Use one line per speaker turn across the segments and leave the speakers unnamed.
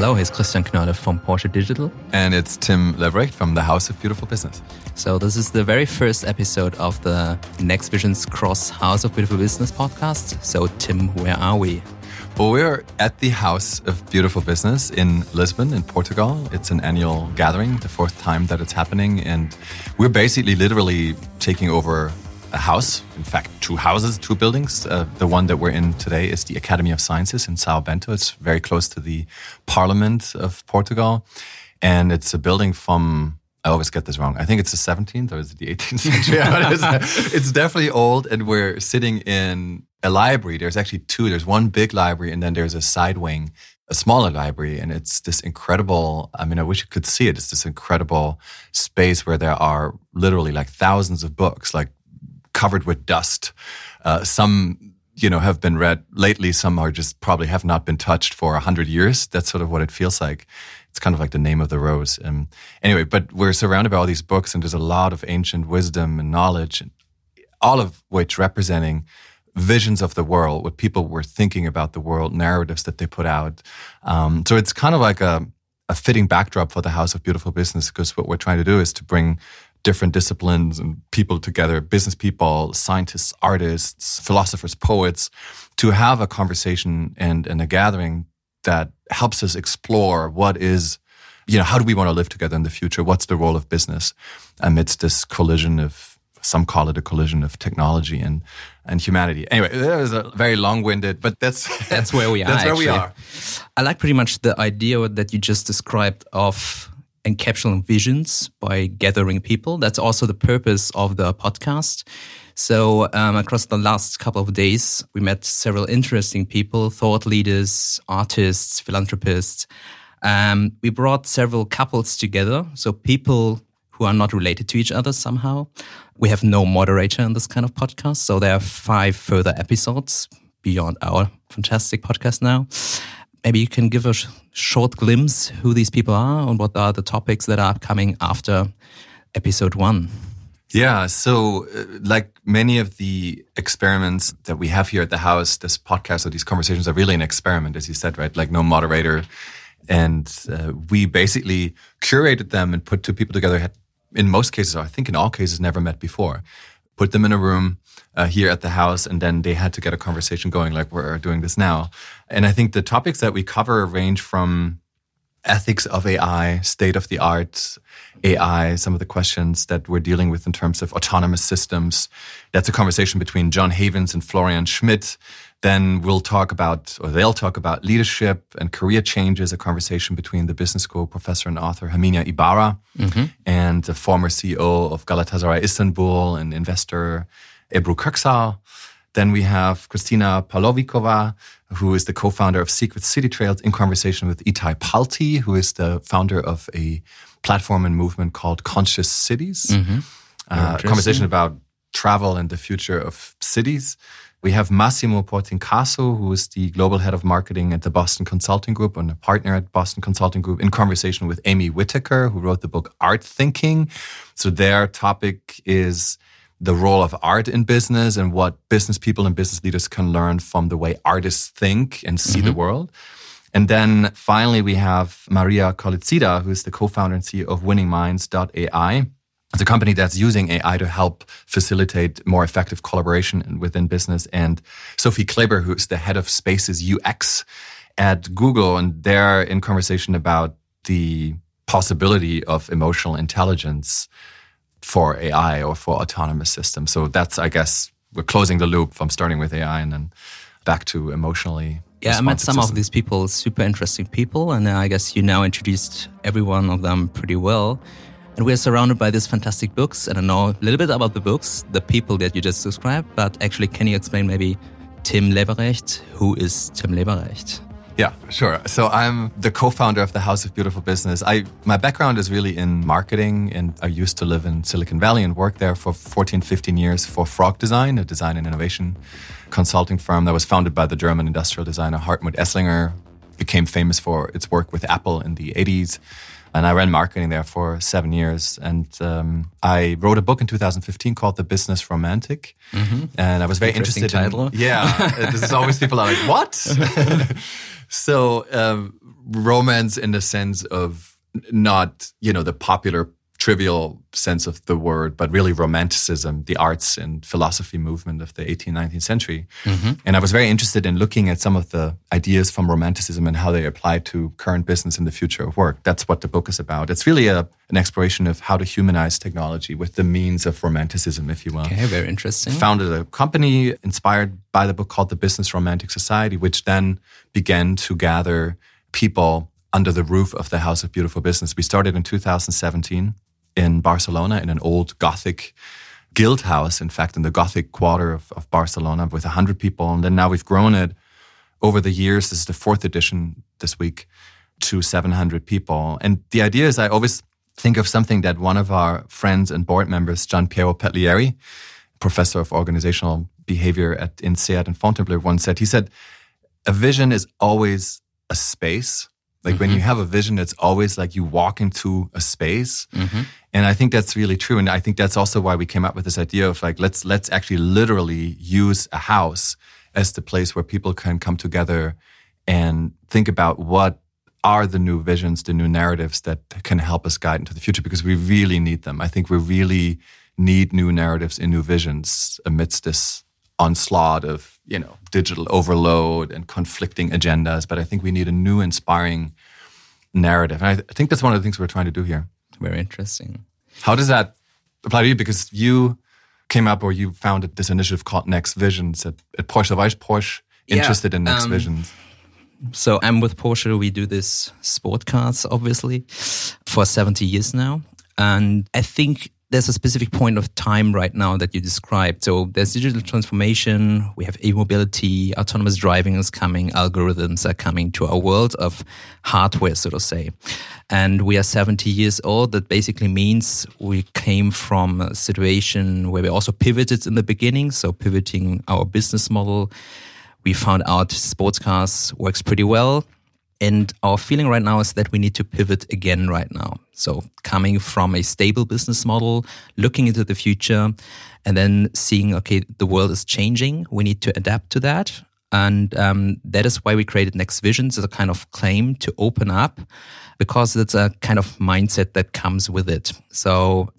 Hello, here's Christian Knolle from Porsche Digital.
And it's Tim Leberecht from the House of Beautiful Business.
So, this is the very first episode of the Next Visions Cross House of Beautiful Business podcast. So, Tim, where are we?
Well, we're at the House of Beautiful Business in Lisbon, in Portugal. It's an annual gathering, the fourth time that it's happening. And we're basically literally taking over a house, in fact, two houses, two buildings. Uh, the one that we're in today is the Academy of Sciences in Sao Bento. It's very close to the Parliament of Portugal. And it's a building from, I always get this wrong. I think it's the 17th or is it the 18th century? it's, it's definitely old. And we're sitting in a library. There's actually two. There's one big library and then there's a side wing a smaller library and it's this incredible i mean i wish you could see it it's this incredible space where there are literally like thousands of books like covered with dust. Uh, some, you know, have been read lately. Some are just probably have not been touched for a hundred years. That's sort of what it feels like. It's kind of like the name of the rose. Um, anyway, but we're surrounded by all these books, and there's a lot of ancient wisdom and knowledge, all of which representing visions of the world, what people were thinking about the world, narratives that they put out. Um, so it's kind of like a, a fitting backdrop for the House of Beautiful Business because what we're trying to do is to bring different disciplines and people together business people, scientists, artists, philosophers, poets to have a conversation and, and a gathering that helps us explore what is you know how do we want to live together in the future what's the role of business amidst this collision of some call it a collision of technology and and humanity. Anyway, that was a very long-winded, but that's
that's where we are.
that's
actually.
where we are.
I like pretty much the idea that you just described of encapsulating visions by gathering people. That's also the purpose of the podcast. So, um, across the last couple of days, we met several interesting people, thought leaders, artists, philanthropists. Um, we brought several couples together. So, people who are not related to each other somehow. We have no moderator in this kind of podcast. So, there are five further episodes beyond our fantastic podcast now maybe you can give a sh short glimpse who these people are and what are the topics that are coming after episode one.
Yeah, so uh, like many of the experiments that we have here at the house, this podcast or these conversations are really an experiment, as you said, right? Like no moderator. And uh, we basically curated them and put two people together, had, in most cases, or I think in all cases, never met before. Put them in a room, uh, here at the house, and then they had to get a conversation going like we're doing this now. And I think the topics that we cover range from ethics of AI, state of the art AI, some of the questions that we're dealing with in terms of autonomous systems. That's a conversation between John Havens and Florian Schmidt. Then we'll talk about, or they'll talk about leadership and career changes, a conversation between the business school professor and author Herminia Ibarra mm-hmm. and the former CEO of Galatasaray Istanbul and investor Ebru Köksal. Then we have Kristina Pavlovikova, who is the co-founder of Secret City Trails in conversation with Itai Palti, who is the founder of a platform and movement called Conscious Cities. Mm-hmm. Uh, conversation about travel and the future of cities. We have Massimo Portincaso, who is the global head of marketing at the Boston Consulting Group and a partner at Boston Consulting Group, in conversation with Amy Whitaker, who wrote the book Art Thinking. So their topic is the role of art in business and what business people and business leaders can learn from the way artists think and see mm-hmm. the world. And then finally, we have Maria Kolitsida, who's the co-founder and CEO of WinningMinds.ai. It's a company that's using AI to help facilitate more effective collaboration within business. And Sophie Kleber, who's the head of Spaces UX at Google, and they're in conversation about the possibility of emotional intelligence for AI or for autonomous systems. So that's, I guess, we're closing the loop from starting with AI and then back to emotionally.
Yeah, I met some systems. of these people, super interesting people, and I guess you now introduced every one of them pretty well. And we're surrounded by these fantastic books. And I know a little bit about the books, the people that you just described, but actually, can you explain maybe Tim Leberecht? Who is Tim Leberecht?
Yeah, sure. So I'm the co-founder of the House of Beautiful Business. I my background is really in marketing and I used to live in Silicon Valley and work there for 14, 15 years for Frog Design, a design and innovation consulting firm that was founded by the German industrial designer Hartmut Esslinger, became famous for its work with Apple in the 80s. And I ran marketing there for seven years. And um, I wrote a book in 2015 called The Business Romantic. Mm-hmm. And I was very interested
title.
in. Yeah. this is always people are like, what? so, um, romance in the sense of not, you know, the popular trivial sense of the word, but really romanticism, the arts and philosophy movement of the 18th, 19th century. Mm-hmm. And I was very interested in looking at some of the ideas from romanticism and how they apply to current business and the future of work. That's what the book is about. It's really a, an exploration of how to humanize technology with the means of romanticism, if you will.
Okay, very interesting.
Founded a company inspired by the book called the Business Romantic Society, which then began to gather people under the roof of the House of Beautiful Business. We started in 2017 in Barcelona in an old Gothic guild house, in fact, in the Gothic quarter of, of Barcelona with 100 people. And then now we've grown it over the years. This is the fourth edition this week to 700 people. And the idea is I always think of something that one of our friends and board members, Gian Piero Petriglieri, professor of organizational behavior at INSEAD and Fontainebleau, once said, he said, a vision is always a space like mm-hmm. when you have a vision, it's always like you walk into a space. Mm-hmm. And I think that's really true. And I think that's also why we came up with this idea of like, let's, let's actually literally use a house as the place where people can come together and think about what are the new visions, the new narratives that can help us guide into the future because we really need them. I think we really need new narratives and new visions amidst this onslaught of you know digital overload and conflicting agendas but i think we need a new inspiring narrative and i, th- I think that's one of the things we're trying to do here
very interesting.
How does that apply to you? Because you came up or you founded this initiative called next visions. At, at porsche why is porsche interested yeah, in next um, visions?
so i'm with porsche. We do this sport cars obviously for 70 years now. And i think there's a specific point of time right now that you described. So there's digital transformation, we have e-mobility, autonomous driving is coming, algorithms are coming to our world of hardware, so to say. And we are 70 years old. That basically means we came from a situation where we also pivoted in the beginning. So pivoting our business model. We found out sports cars works pretty well. And our feeling right now is that we need to pivot again right now. So coming from a stable business model, looking into the future, and then seeing, okay, the world is changing. We need to adapt to that. And um, that is why we created Next Visions as a kind of claim to open up because it's a kind of mindset that comes with it. So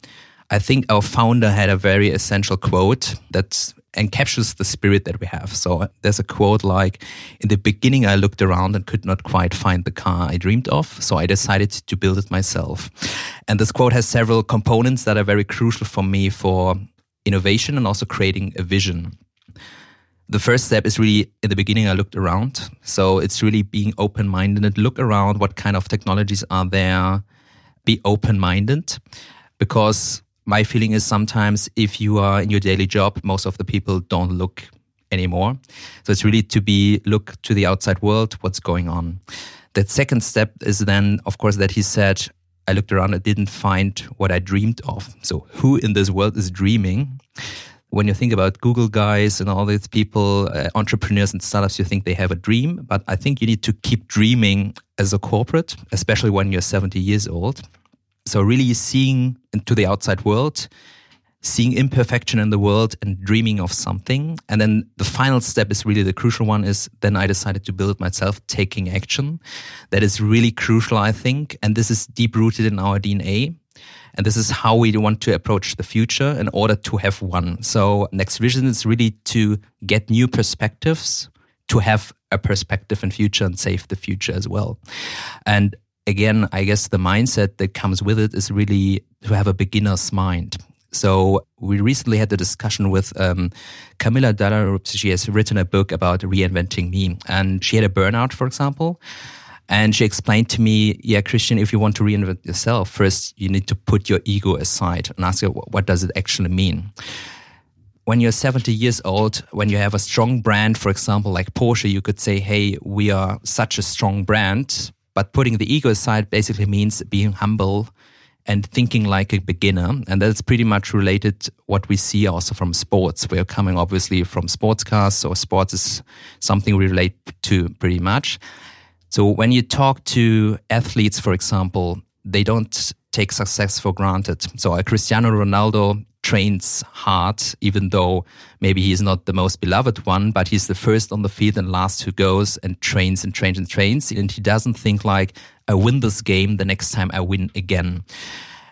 I think our founder had a very essential quote that encapsulates the spirit that we have. So there's a quote like, in the beginning, I looked around and could not quite find the car I dreamed of. So I decided to build it myself. And this quote has several components that are very crucial for me for innovation and also creating a vision. The first step is really in the beginning, I looked around. So it's really being open minded and look around what kind of technologies are there, be open minded because my feeling is sometimes if you are in your daily job, most of the people don't look anymore. So it's really to be look to the outside world, what's going on. That second step is then, of course, that he said, I looked around, I didn't find what I dreamed of. So who in this world is dreaming? When you think about Google guys and all these people, uh, entrepreneurs and startups, you think they have a dream. But I think you need to keep dreaming as a corporate, especially when you're 70 years old. So really seeing into the outside world, seeing imperfection in the world and dreaming of something. And then the final step is really the crucial one is then I decided to build myself taking action. That is really crucial, I think. And this is deep rooted in our DNA. And this is how we want to approach the future in order to have one. So next vision is really to get new perspectives, to have a perspective in future and save the future as well. And again, I guess the mindset that comes with it is really to have a beginner's mind. So we recently had the discussion with um, Camilla Dallerup. She has written a book about reinventing me, and she had a burnout, for example. And she explained to me, yeah, Christian, if you want to reinvent yourself, first you need to put your ego aside and ask what does it actually mean? When you're 70 years old, when you have a strong brand, for example, like Porsche, you could say, hey, we are such a strong brand, but putting the ego aside basically means being humble and thinking like a beginner. And that's pretty much related what we see also from sports. We're coming obviously from sports cars, so sports is something we relate to pretty much. So when you talk to athletes, for example, they don't take success for granted. So uh, Cristiano Ronaldo trains hard, even though maybe he's not the most beloved one, but he's the first on the field and last who goes and trains and trains and trains. And he doesn't think like, I win this game, the next time I win again.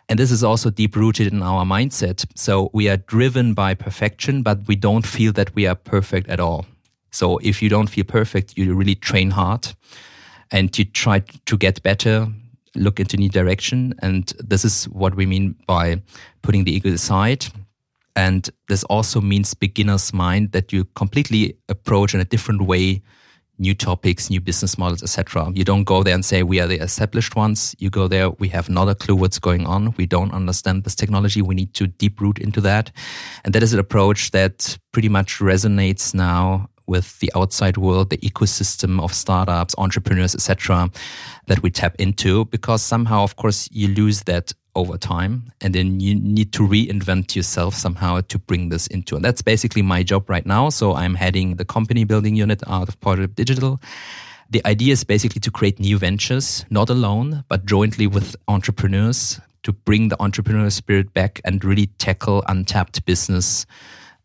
And this is also deep rooted in our mindset. So we are driven by perfection, but we don't feel that we are perfect at all. So if you don't feel perfect, you really train hard and you try to get better, look into new direction. And this is what we mean by putting the ego aside. And this also means beginner's mind that you completely approach in a different way new topics, new business models, etc. You don't go there and say we are the established ones. You go there, we have not a clue what's going on. We don't understand this technology. We need to deep root into that. And that is an approach that pretty much resonates now with the outside world, the ecosystem of startups, entrepreneurs, etc., that we tap into. Because somehow, of course, you lose that over time, and then you need to reinvent yourself somehow to bring this into. And that's basically my job right now. So I'm heading the company building unit out of Porsche Digital. The idea is basically to create new ventures, not alone, but jointly with entrepreneurs to bring the entrepreneurial spirit back and really tackle untapped business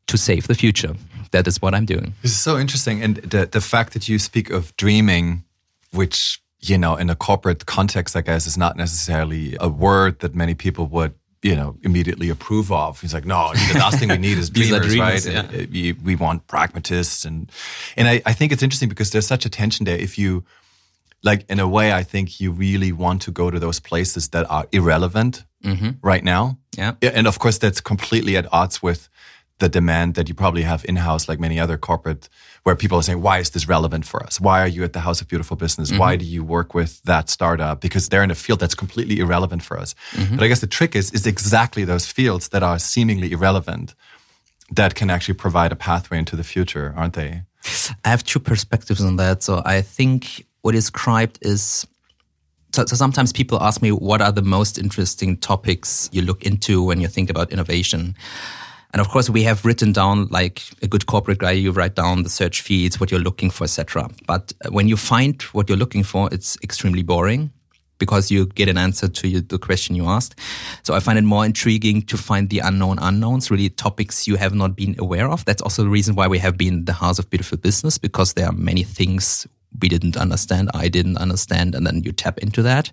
to save the future that is what I'm doing.
This is so interesting. And the, the fact that you speak of dreaming, which, you know, in a corporate context, I guess, is not necessarily a word that many people would you know, immediately approve of. He's like, no, the last thing we need is dreamers, dreamers, right? Yeah. We, we want pragmatists. And, and I, I think it's interesting because there's such a tension there. If you, like, in a way, I think you really want to go to those places that are irrelevant mm-hmm. right now.
Yeah.
And of course, that's completely at odds with the demand that you probably have in house, like many other corporate, where people are saying, why is this relevant for us? Why are you at the House of Beautiful Business? Mm-hmm. Why do you work with that startup? Because they're in a field that's completely irrelevant for us. Mm-hmm. But I guess the trick is, is exactly those fields that are seemingly irrelevant that can actually provide a pathway into the future, aren't they?
I have two perspectives on that. So I think what is described is so, so, sometimes people ask me what are the most interesting topics you look into when you think about innovation and of course, we have written down like a good corporate guy, you write down the search feeds, what you're looking for, etc. But uh, when you find what you're looking for, it's extremely boring because you get an answer to you, the question you asked. So I find it more intriguing to find the unknown unknowns, really topics you have not been aware of. That's also the reason why we have been the House of Beautiful Business because there are many things we didn't understand, I didn't understand, and then you tap into that.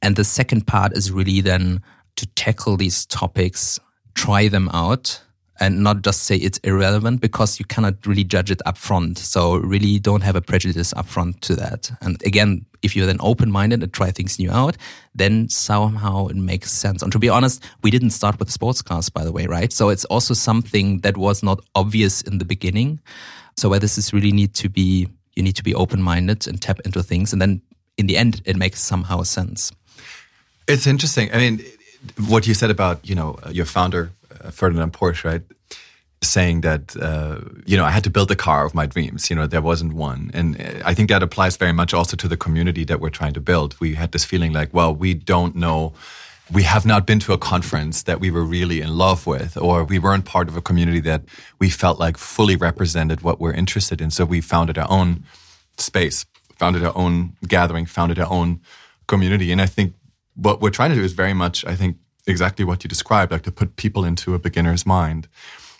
And the second part is really then to tackle these topics try them out and not just say it's irrelevant because you cannot really judge it upfront. So really don't have a prejudice upfront to that. And again, if you're then open-minded and try things new out, then somehow it makes sense. And to be honest, we didn't start with sports cars, by the way, right? So it's also something that was not obvious in the beginning. So where this is really need to be, you need to be open-minded and tap into things. And then in the end, it makes somehow sense.
It's interesting. I mean, what you said about you know your founder uh, Ferdinand Porsche, right? Saying that uh, you know I had to build the car of my dreams. You know there wasn't one, and I think that applies very much also to the community that we're trying to build. We had this feeling like, well, we don't know. We have not been to a conference that we were really in love with, or we weren't part of a community that we felt like fully represented what we're interested in. So we founded our own space, founded our own gathering, founded our own community. And I think what we're trying to do is very much, I think, exactly what you described, like to put people into a beginner's mind.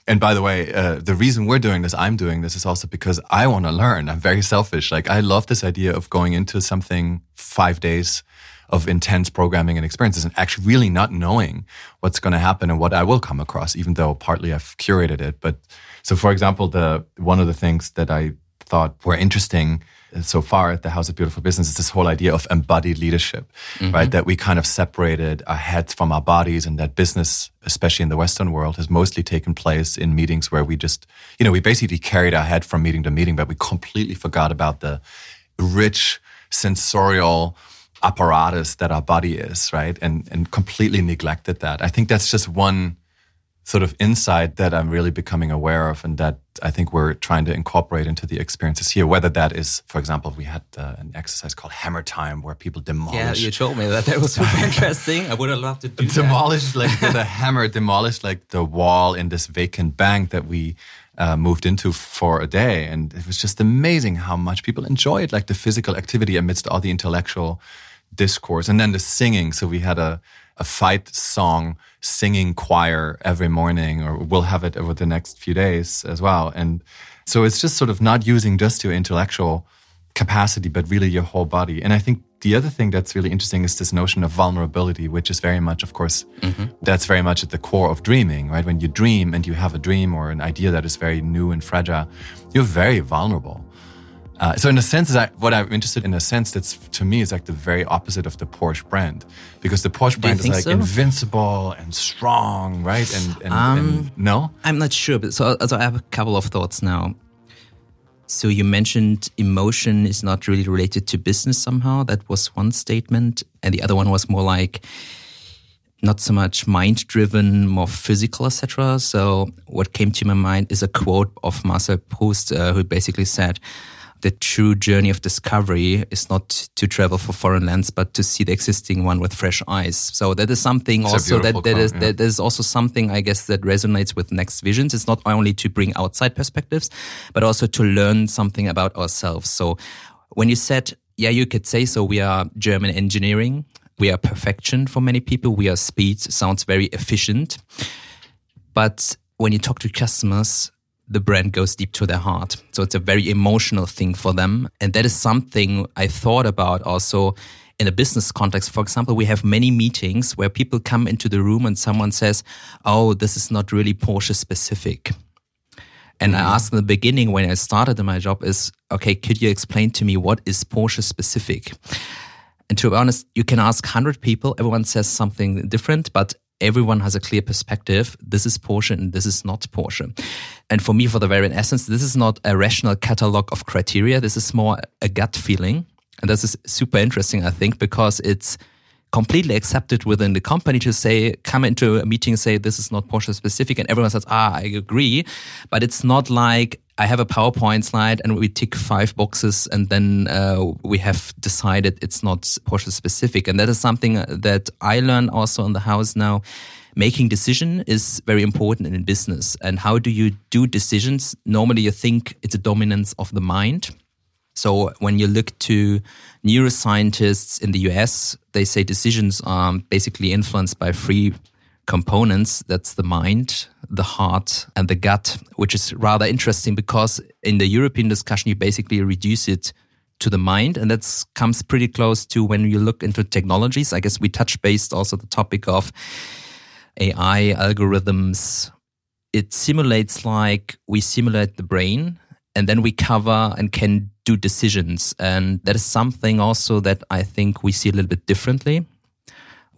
And by the way, uh, the reason we're doing this, I'm doing this, is also because I want to learn. I'm very selfish. Like I love this idea of going into something five days of intense programming and experiences and actually really not knowing what's going to happen and what I will come across, even though partly I've curated it. But so, for example, the one of the things that I thought were interesting so far at the House of Beautiful Business is this whole idea of embodied leadership, mm-hmm. right? That we kind of separated our heads from our bodies, and that business, especially in the Western world, has mostly taken place in meetings where we just, you know, we basically carried our head from meeting to meeting, but we completely forgot about the rich sensorial apparatus that our body is, right? And and completely neglected that. I think that's just one sort of insight that I'm really becoming aware of and that I think we're trying to incorporate into the experiences here. Whether that is, for example, we had uh, an exercise called Hammer Time where people demolish.
Yeah, you told me that. That was super interesting. I would have loved to do
demolish, that. like with a hammer, demolish like the wall in this vacant bank that we uh, moved into for a day. And it was just amazing how much people enjoyed like the physical activity amidst all the intellectual discourse. And then the singing. So we had a, a fight song singing choir every morning, or we'll have it over the next few days as well. And so it's just sort of not using just your intellectual capacity, but really your whole body. And I think the other thing that's really interesting is this notion of vulnerability, which is very much, of course, mm-hmm. that's very much at the core of dreaming, right? When you dream and you have a dream or an idea that is very new and fragile, you're very vulnerable. Uh, so in a sense, that what I'm interested in a sense that's to me is like the very opposite of the Porsche brand, because the Porsche brand is like so? invincible and strong, right? And, and, um, and, no,
I'm not sure, but so, so I have a couple of thoughts now. So you mentioned emotion is not really related to business somehow. That was one statement. And the other one was more like not so much mind driven, more physical, etc. So what came to my mind is a quote of Marcel Proust, uh, who basically said, the true journey of discovery is not to travel for foreign lands, but to see the existing one with fresh eyes. So that is something it's also that, that is, yeah. that is also something I guess that resonates with Next Visions. It's not only to bring outside perspectives, but also to learn something about ourselves. So when you said, yeah, you could say so, we are German engineering. We are perfection for many people. We are speed. Sounds very efficient. But when you talk to customers, the brand goes deep to their heart. So it's a very emotional thing for them. And that is something I thought about also in a business context. For example, we have many meetings where people come into the room and someone says, Oh, this is not really Porsche specific. And mm-hmm. I asked in the beginning when I started in my job is, okay, could you explain to me what is Porsche specific? And to be honest, you can ask 100 people, everyone says something different, but everyone has a clear perspective. This is Porsche and this is not Porsche. And for me, for the very essence, this is not a rational catalog of criteria. This is more a gut feeling. And this is super interesting, I think, because it's completely accepted within the company to say, come into a meeting, say, this is not Porsche specific. And everyone says, ah, I agree. But it's not like I have a PowerPoint slide and we tick five boxes and then uh, we have decided it's not Porsche specific. And that is something that I learn also in the house now. Making decision is very important in business. And how do you do decisions? Normally you think it's a dominance of the mind. So when you look to neuroscientists in the US, they say decisions are basically influenced by three components. That's the mind, the heart, and the gut, which is rather interesting because in the European discussion, you basically reduce it to the mind. And that comes pretty close to when you look into technologies. I guess we touch based also the topic of AI algorithms. It simulates like we simulate the brain and then we cover and can do decisions. And that is something also that I think we see a little bit differently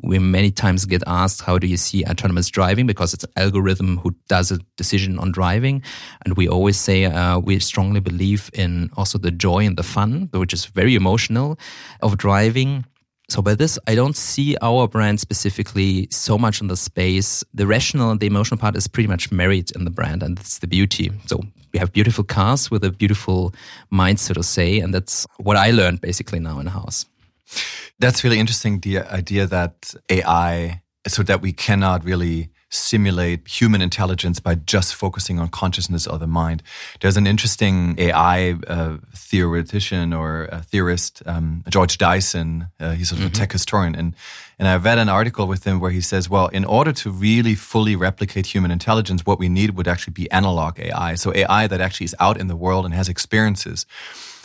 we many times get asked, how do you see autonomous driving? Because it's an algorithm who does a decision on driving. And we always say uh, we strongly believe in also the joy and the fun, which is very emotional of driving. So by this, I don't see our brand specifically so much in the space. The rational and the emotional part is pretty much married in the brand, and it's the beauty. So we have beautiful cars with a beautiful mind, so to say, and that's what I learned basically now in house.
That's really interesting. The idea that AI, so that we cannot really simulate human intelligence by just focusing on consciousness or the mind. There's an interesting AI uh, theoretician or theorist, um, George Dyson. Uh, he's a mm-hmm. tech historian, and and I read an article with him where he says, well, in order to really fully replicate human intelligence, what we need would actually be analog AI. So AI that actually is out in the world and has experiences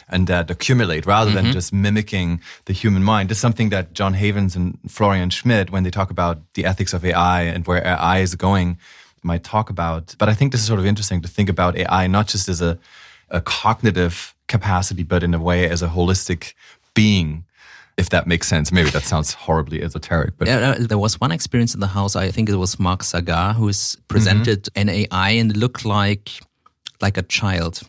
and that accumulate rather mm-hmm. than just mimicking the human mind. It's something that John Havens and Florian Schmidt, when they talk about the ethics of AI and where AI is going, might talk about. But I think this is sort of interesting to think about AI not just as a, a cognitive capacity, but in a way as a holistic being if that makes sense. Maybe that sounds horribly esoteric, but
yeah, there was one experience in the house. I think it was Mark Sagar who presented mm-hmm. an AI and it looked like like a child.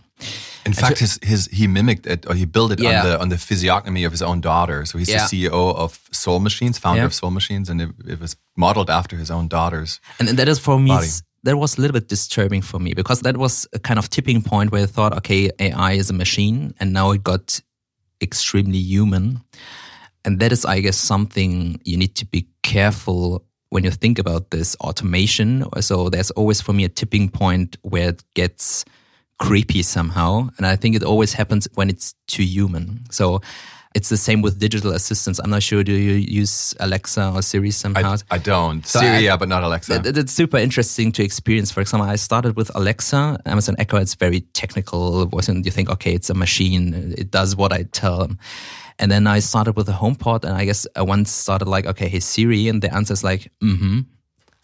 In fact, his his he mimicked it or he built it yeah. on the on the physiognomy of his own daughter. So he's yeah. the CEO of Soul Machines, founder yeah. of Soul Machines, and it, it, was modeled after his own daughter's.
And, and that is for me. Body. That was a little bit disturbing for me because that was a kind of tipping point where I thought, okay, AI is a machine, and now it got extremely human. And that is, I guess, something you need to be careful when you think about this automation. So there's always for me a tipping point where it gets creepy somehow. And I think it always happens when it's too human. So it's the same with digital assistants. I'm not sure. Do you use Alexa or Siri somehow?
I, I don't. So Siri, I, yeah, but not Alexa.
It, it's super interesting to experience. For example, I started with Alexa, Amazon Echo. It's very technical voice, and you think, okay, it's a machine. It does what I tell them. And then I started with the HomePod, and I guess I once started like, okay, hey Siri, and the answer is like, mm-hmm.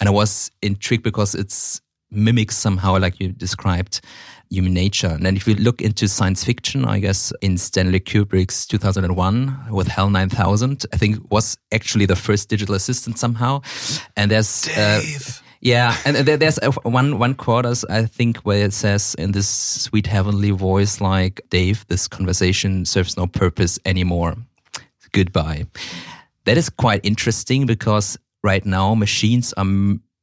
And I was intrigued because it's mimics somehow, like you described, human nature. And then if we look into science fiction, I guess in Stanley Kubrick's 2001 with HAL 9000, I think was actually the first digital assistant somehow. And there's,
uh,
yeah, and there's one one quote I think where it says in this sweet heavenly voice, like Dave, this conversation serves no purpose anymore. Goodbye. That is quite interesting because right now machines are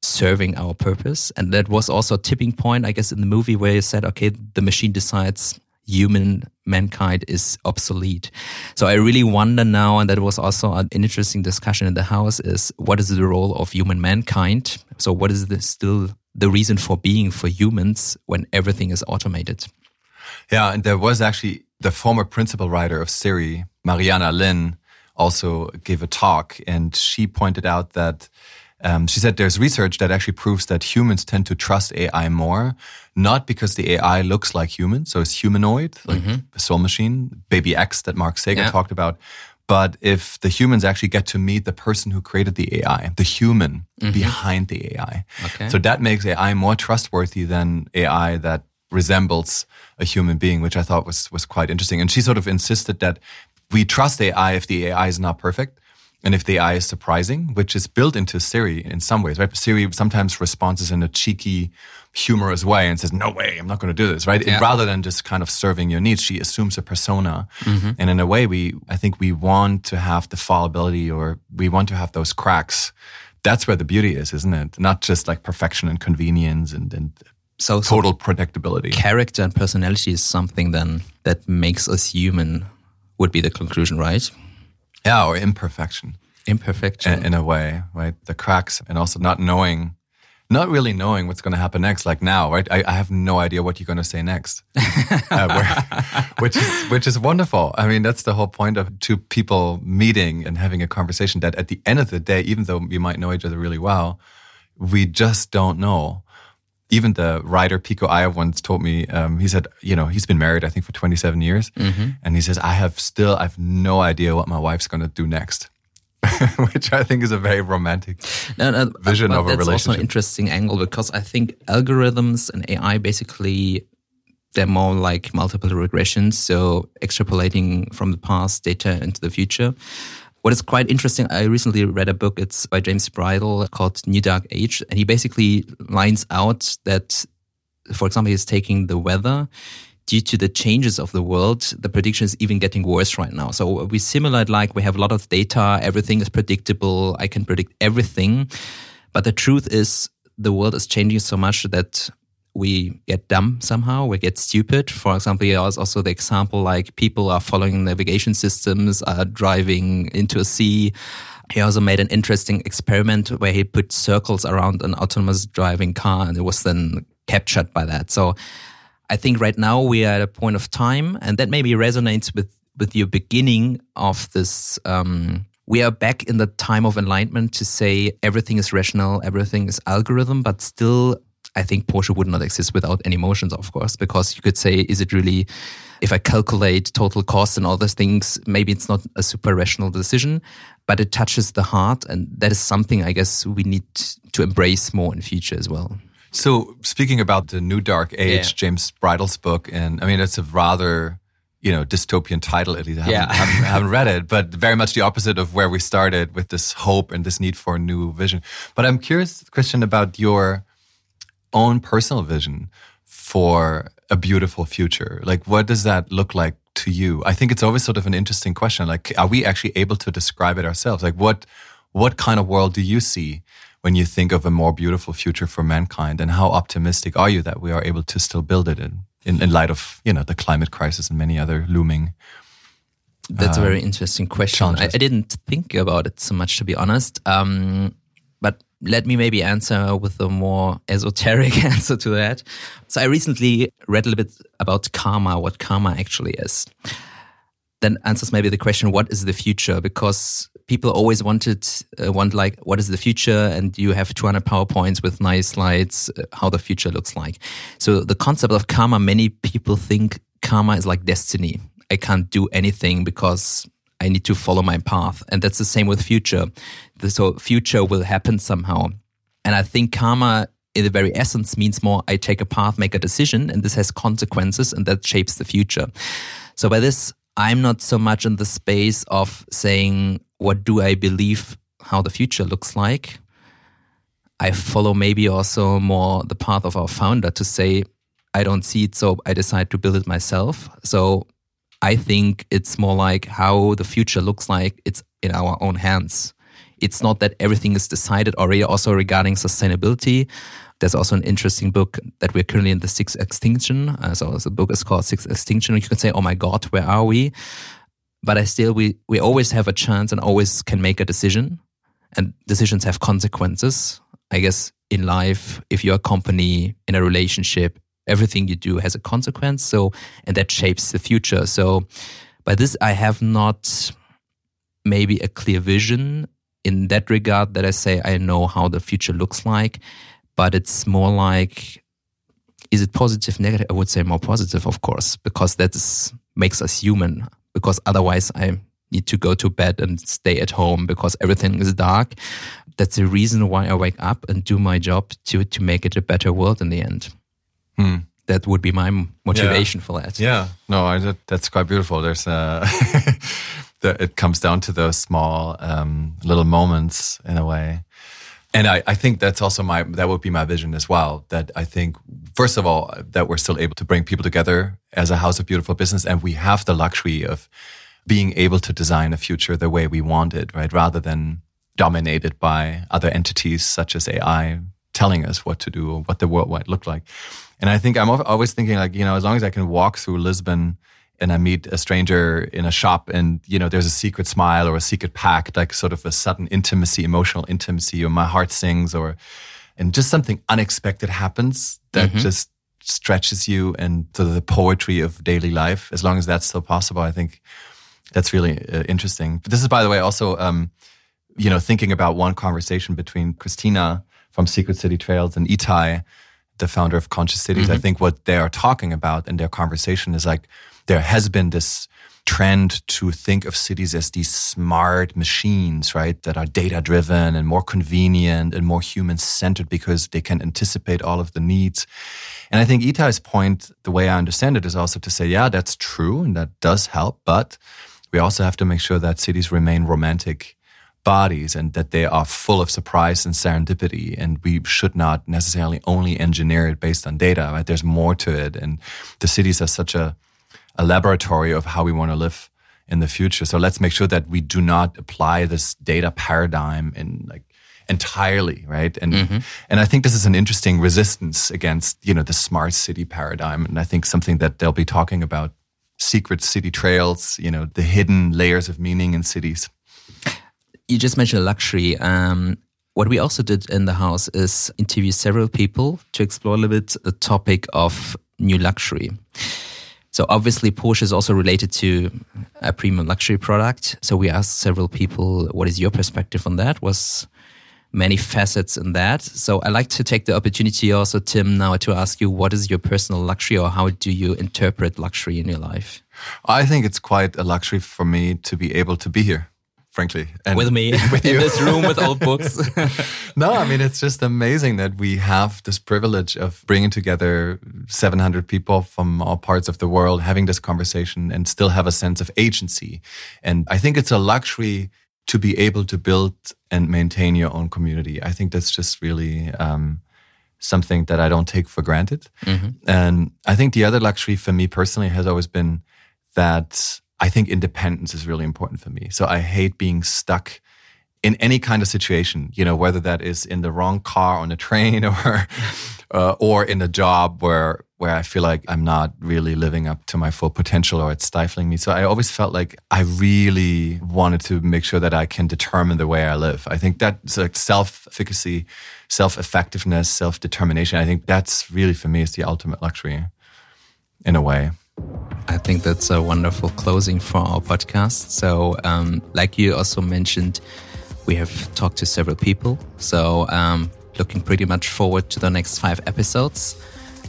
serving our purpose. And that was also a tipping point, I guess, in the movie where you said, okay, the machine decides human mankind is obsolete. So I really wonder now, and that was also an interesting discussion in the house, is what is the role of human mankind? So what is the, still the reason for being for humans when everything is automated?
Yeah, and there was actually the former principal writer of Siri, Mariana Lin, also gave a talk, and she pointed out that um, she said there's research that actually proves that humans tend to trust AI more, not because the AI looks like human, so it's humanoid, like mm-hmm. a soul machine, Baby X that Mark Sagar yeah. talked about, but if the humans actually get to meet the person who created the AI, the human mm-hmm. behind the AI. Okay. So that makes AI more trustworthy than AI that resembles a human being, which I thought was was quite interesting. And she sort of insisted that we trust AI if the AI is not perfect and if the AI is surprising, which is built into Siri in some ways, right? Siri sometimes responds in a cheeky, humorous way and says, "No way, I'm not going to do this," right? Yeah. Rather than just kind of serving your needs, she assumes a persona, mm-hmm. and in a way, we I think we want to have the fallibility, or we want to have those cracks. That's where the beauty is, isn't it? Not just like perfection and convenience and, and so total so predictability.
Character and personality is something then that makes us human. Would be the conclusion, right?
Yeah, or imperfection.
Imperfection.
In, in, a way, right? The cracks and also not knowing, not really knowing what's going to happen next. Like now, right? I, I have no idea what you're going to say next, uh, where, which is which is wonderful. I mean, that's the whole point of two people meeting and having a conversation. That at the end of the day, even though we might know each other really well, we just don't know even the writer Pico Iyer once told me, um, he said, you know, he's been married, I think, for 27 years. Mm-hmm. And he says, I have still, I have no idea what my wife's going to do next. Which I think is a very romantic no, no, vision of a
that's
relationship.
also an interesting angle because I think algorithms and AI basically they're more like multiple regressions, so extrapolating from the past data into the future. What is quite interesting, I recently read a book, it's by James Bridle called New Dark Age, and he basically lines out that, for example, he's taking the weather. Due to the changes of the world, the prediction is even getting worse right now. So we simulate like we have a lot of data, everything is predictable, I can predict everything. But the truth is, the world is changing so much that we get dumb somehow, we get stupid. For example, there's also the example like people are following navigation systems, are driving into a sea. He also made an interesting experiment where he put circles around an autonomous driving car and it was then captured by that. So I think right now we are at a point of time and that maybe resonates with, with your beginning of this, um, we are back in the time of enlightenment to say everything is rational, everything is algorithm, but still I think Porsche would not exist without any emotions, of course, because you could say, is it really, if I calculate total cost and all those things, maybe it's not a super rational decision, but it touches the heart. And that is something I guess we need to embrace more in future as well.
So, speaking about the New Dark Age, yeah. James Bridle's book, and I mean, it's a rather you know dystopian title at least I haven't, yeah. haven't, haven't, read it but very much the opposite of where we started with this hope and this need for a new vision but i'm curious christian about your own personal vision for a beautiful future? Like, what does that look like to you? I think it's always sort of an interesting question. Like, are we actually able to describe it ourselves? Like, what what kind of world do you see when you think of a more beautiful future for mankind? And how optimistic are you that we are able to still build it in, in, in light of you know the climate crisis and many other looming?
That's a very um, interesting question. I, I, didn't think about it so much, to be honest. Um, let me maybe answer with a more esoteric answer to that. So I recently read a little bit about karma, what karma actually is. then answers maybe the question, what is the future? Because people always wanted, uh, want like, what is the future? And you have 200 PowerPoints with nice slides, uh, how the future looks like. So the concept of karma, many people think karma is like destiny. I can't do anything because I need to follow my path. And that's the same with future. So future will happen somehow. And I think karma in the very essence means more I take a path, make a decision, and this has consequences and that shapes the future. So by this, I'm not so much in the space of saying, what do I believe how the future looks like? I follow maybe also more the path of our founder to say, I don't see it, so I decide to build it myself. So I think it's more like how the future looks like it's in our own hands. It's not that everything is decided already, also regarding sustainability. There's also an interesting book that we're currently in the sixth extinction. Uh, so the book is called Sixth Extinction. You can say, oh my God, where are we? But I still, we, we always have a chance and always can make a decision. And decisions have consequences. I guess in life, if you're a company, in a relationship, everything you do has a consequence. So, and that shapes the future. So, by this, I have not maybe a clear vision in that regard that I say I know how the future looks like, but it's more like, is it positive, negative? I would say more positive, of course, because that makes us human. Because otherwise, I need to go to bed and stay at home because everything is dark. That's the reason why I wake up and do my job to to make it a better world in the end. Hmm. That would be my motivation
yeah.
for that.
Yeah, no, I, that's quite beautiful. There's uh, the, it comes down to those small um, little moments in a way. And I, I think that's also my that would be my vision as well. That I think first of all that we're still able to bring people together as a house of beautiful business, and we have the luxury of being able to design a future the way we want it, right? Rather than dominated by other entities such as AI telling us what to do or what the world might look like. And I think I'm always thinking like, you know, as long as I can walk through Lisbon and I meet a stranger in a shop and, you know, there's a secret smile or a secret pact, like sort of a sudden intimacy, emotional intimacy, or my heart sings or, and just something unexpected happens that mm-hmm. just stretches you and to the poetry of daily life. As long as that's still possible, I think that's really uh, interesting. But this is, by the way, also, um, you know, thinking about one conversation between Christina from Secret City Trails and Itai, the founder of Conscious Cities. Mm-hmm. I think what they are talking about in their conversation is like there has been this trend to think of cities as these smart machines, right? That are data driven and more convenient and more human centered because they can anticipate all of the needs. And I think Itai's point, the way I understand it, is also to say, yeah, that's true and that does help, but we also have to make sure that cities remain romantic bodies and that they are full of surprise and serendipity. And we should not necessarily only engineer it based on data, right? There's more to it. And the cities are such a, a laboratory of how we want to live in the future. So let's make sure that we do not apply this data paradigm in like entirely, right? And mm-hmm. and I think this is an interesting resistance against, you know, the smart city paradigm. And I think something that they'll be talking about secret city trails, you know, the hidden layers of meaning in cities
you just mentioned luxury. Um, what we also did in the house is interview several people to explore a little bit the topic of new luxury. So obviously Porsche is also related to a premium luxury product. So we asked several people, what is your perspective on that? Was many facets in that. So I like to take the opportunity also, Tim, now to ask you, what is your personal luxury or how do you interpret luxury in your life?
I think it's quite a luxury for me to be able to be here frankly.
And with me with in this room with old books.
no, I mean, it's just amazing that we have this privilege of bringing together 700 people from all parts of the world, having this conversation and still have a sense of agency. And I think it's a luxury to be able to build and maintain your own community. I think that's just really, um, something that I don't take for granted. Mm-hmm. And I think the other luxury for me personally has always been that I think independence is really important for me. So I hate being stuck in any kind of situation, you know, whether that is in the wrong car on a train or uh, or in a job where where I feel like I'm not really living up to my full potential or it's stifling me. So I always felt like I really wanted to make sure that I can determine the way I live. I think that's like self-efficacy, self-effectiveness, self-determination. I think that's really for me is the ultimate luxury in a way.
I think that's a wonderful closing for our podcast. So, um, like you also mentioned, we have talked to several people. So, um, looking pretty much forward to the next five episodes.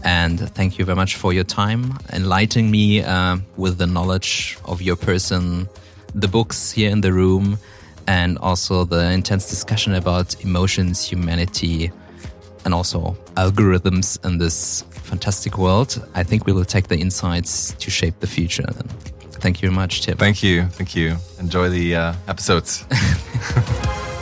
And thank you very much for your time, enlightening me uh, with the knowledge of your person, the books here in the room, and also the intense discussion about emotions, humanity, and also algorithms in this fantastic world. I think we will take the insights to shape the future. Thank you very much, Tim.
Thank you. Thank you. Enjoy the uh, episodes.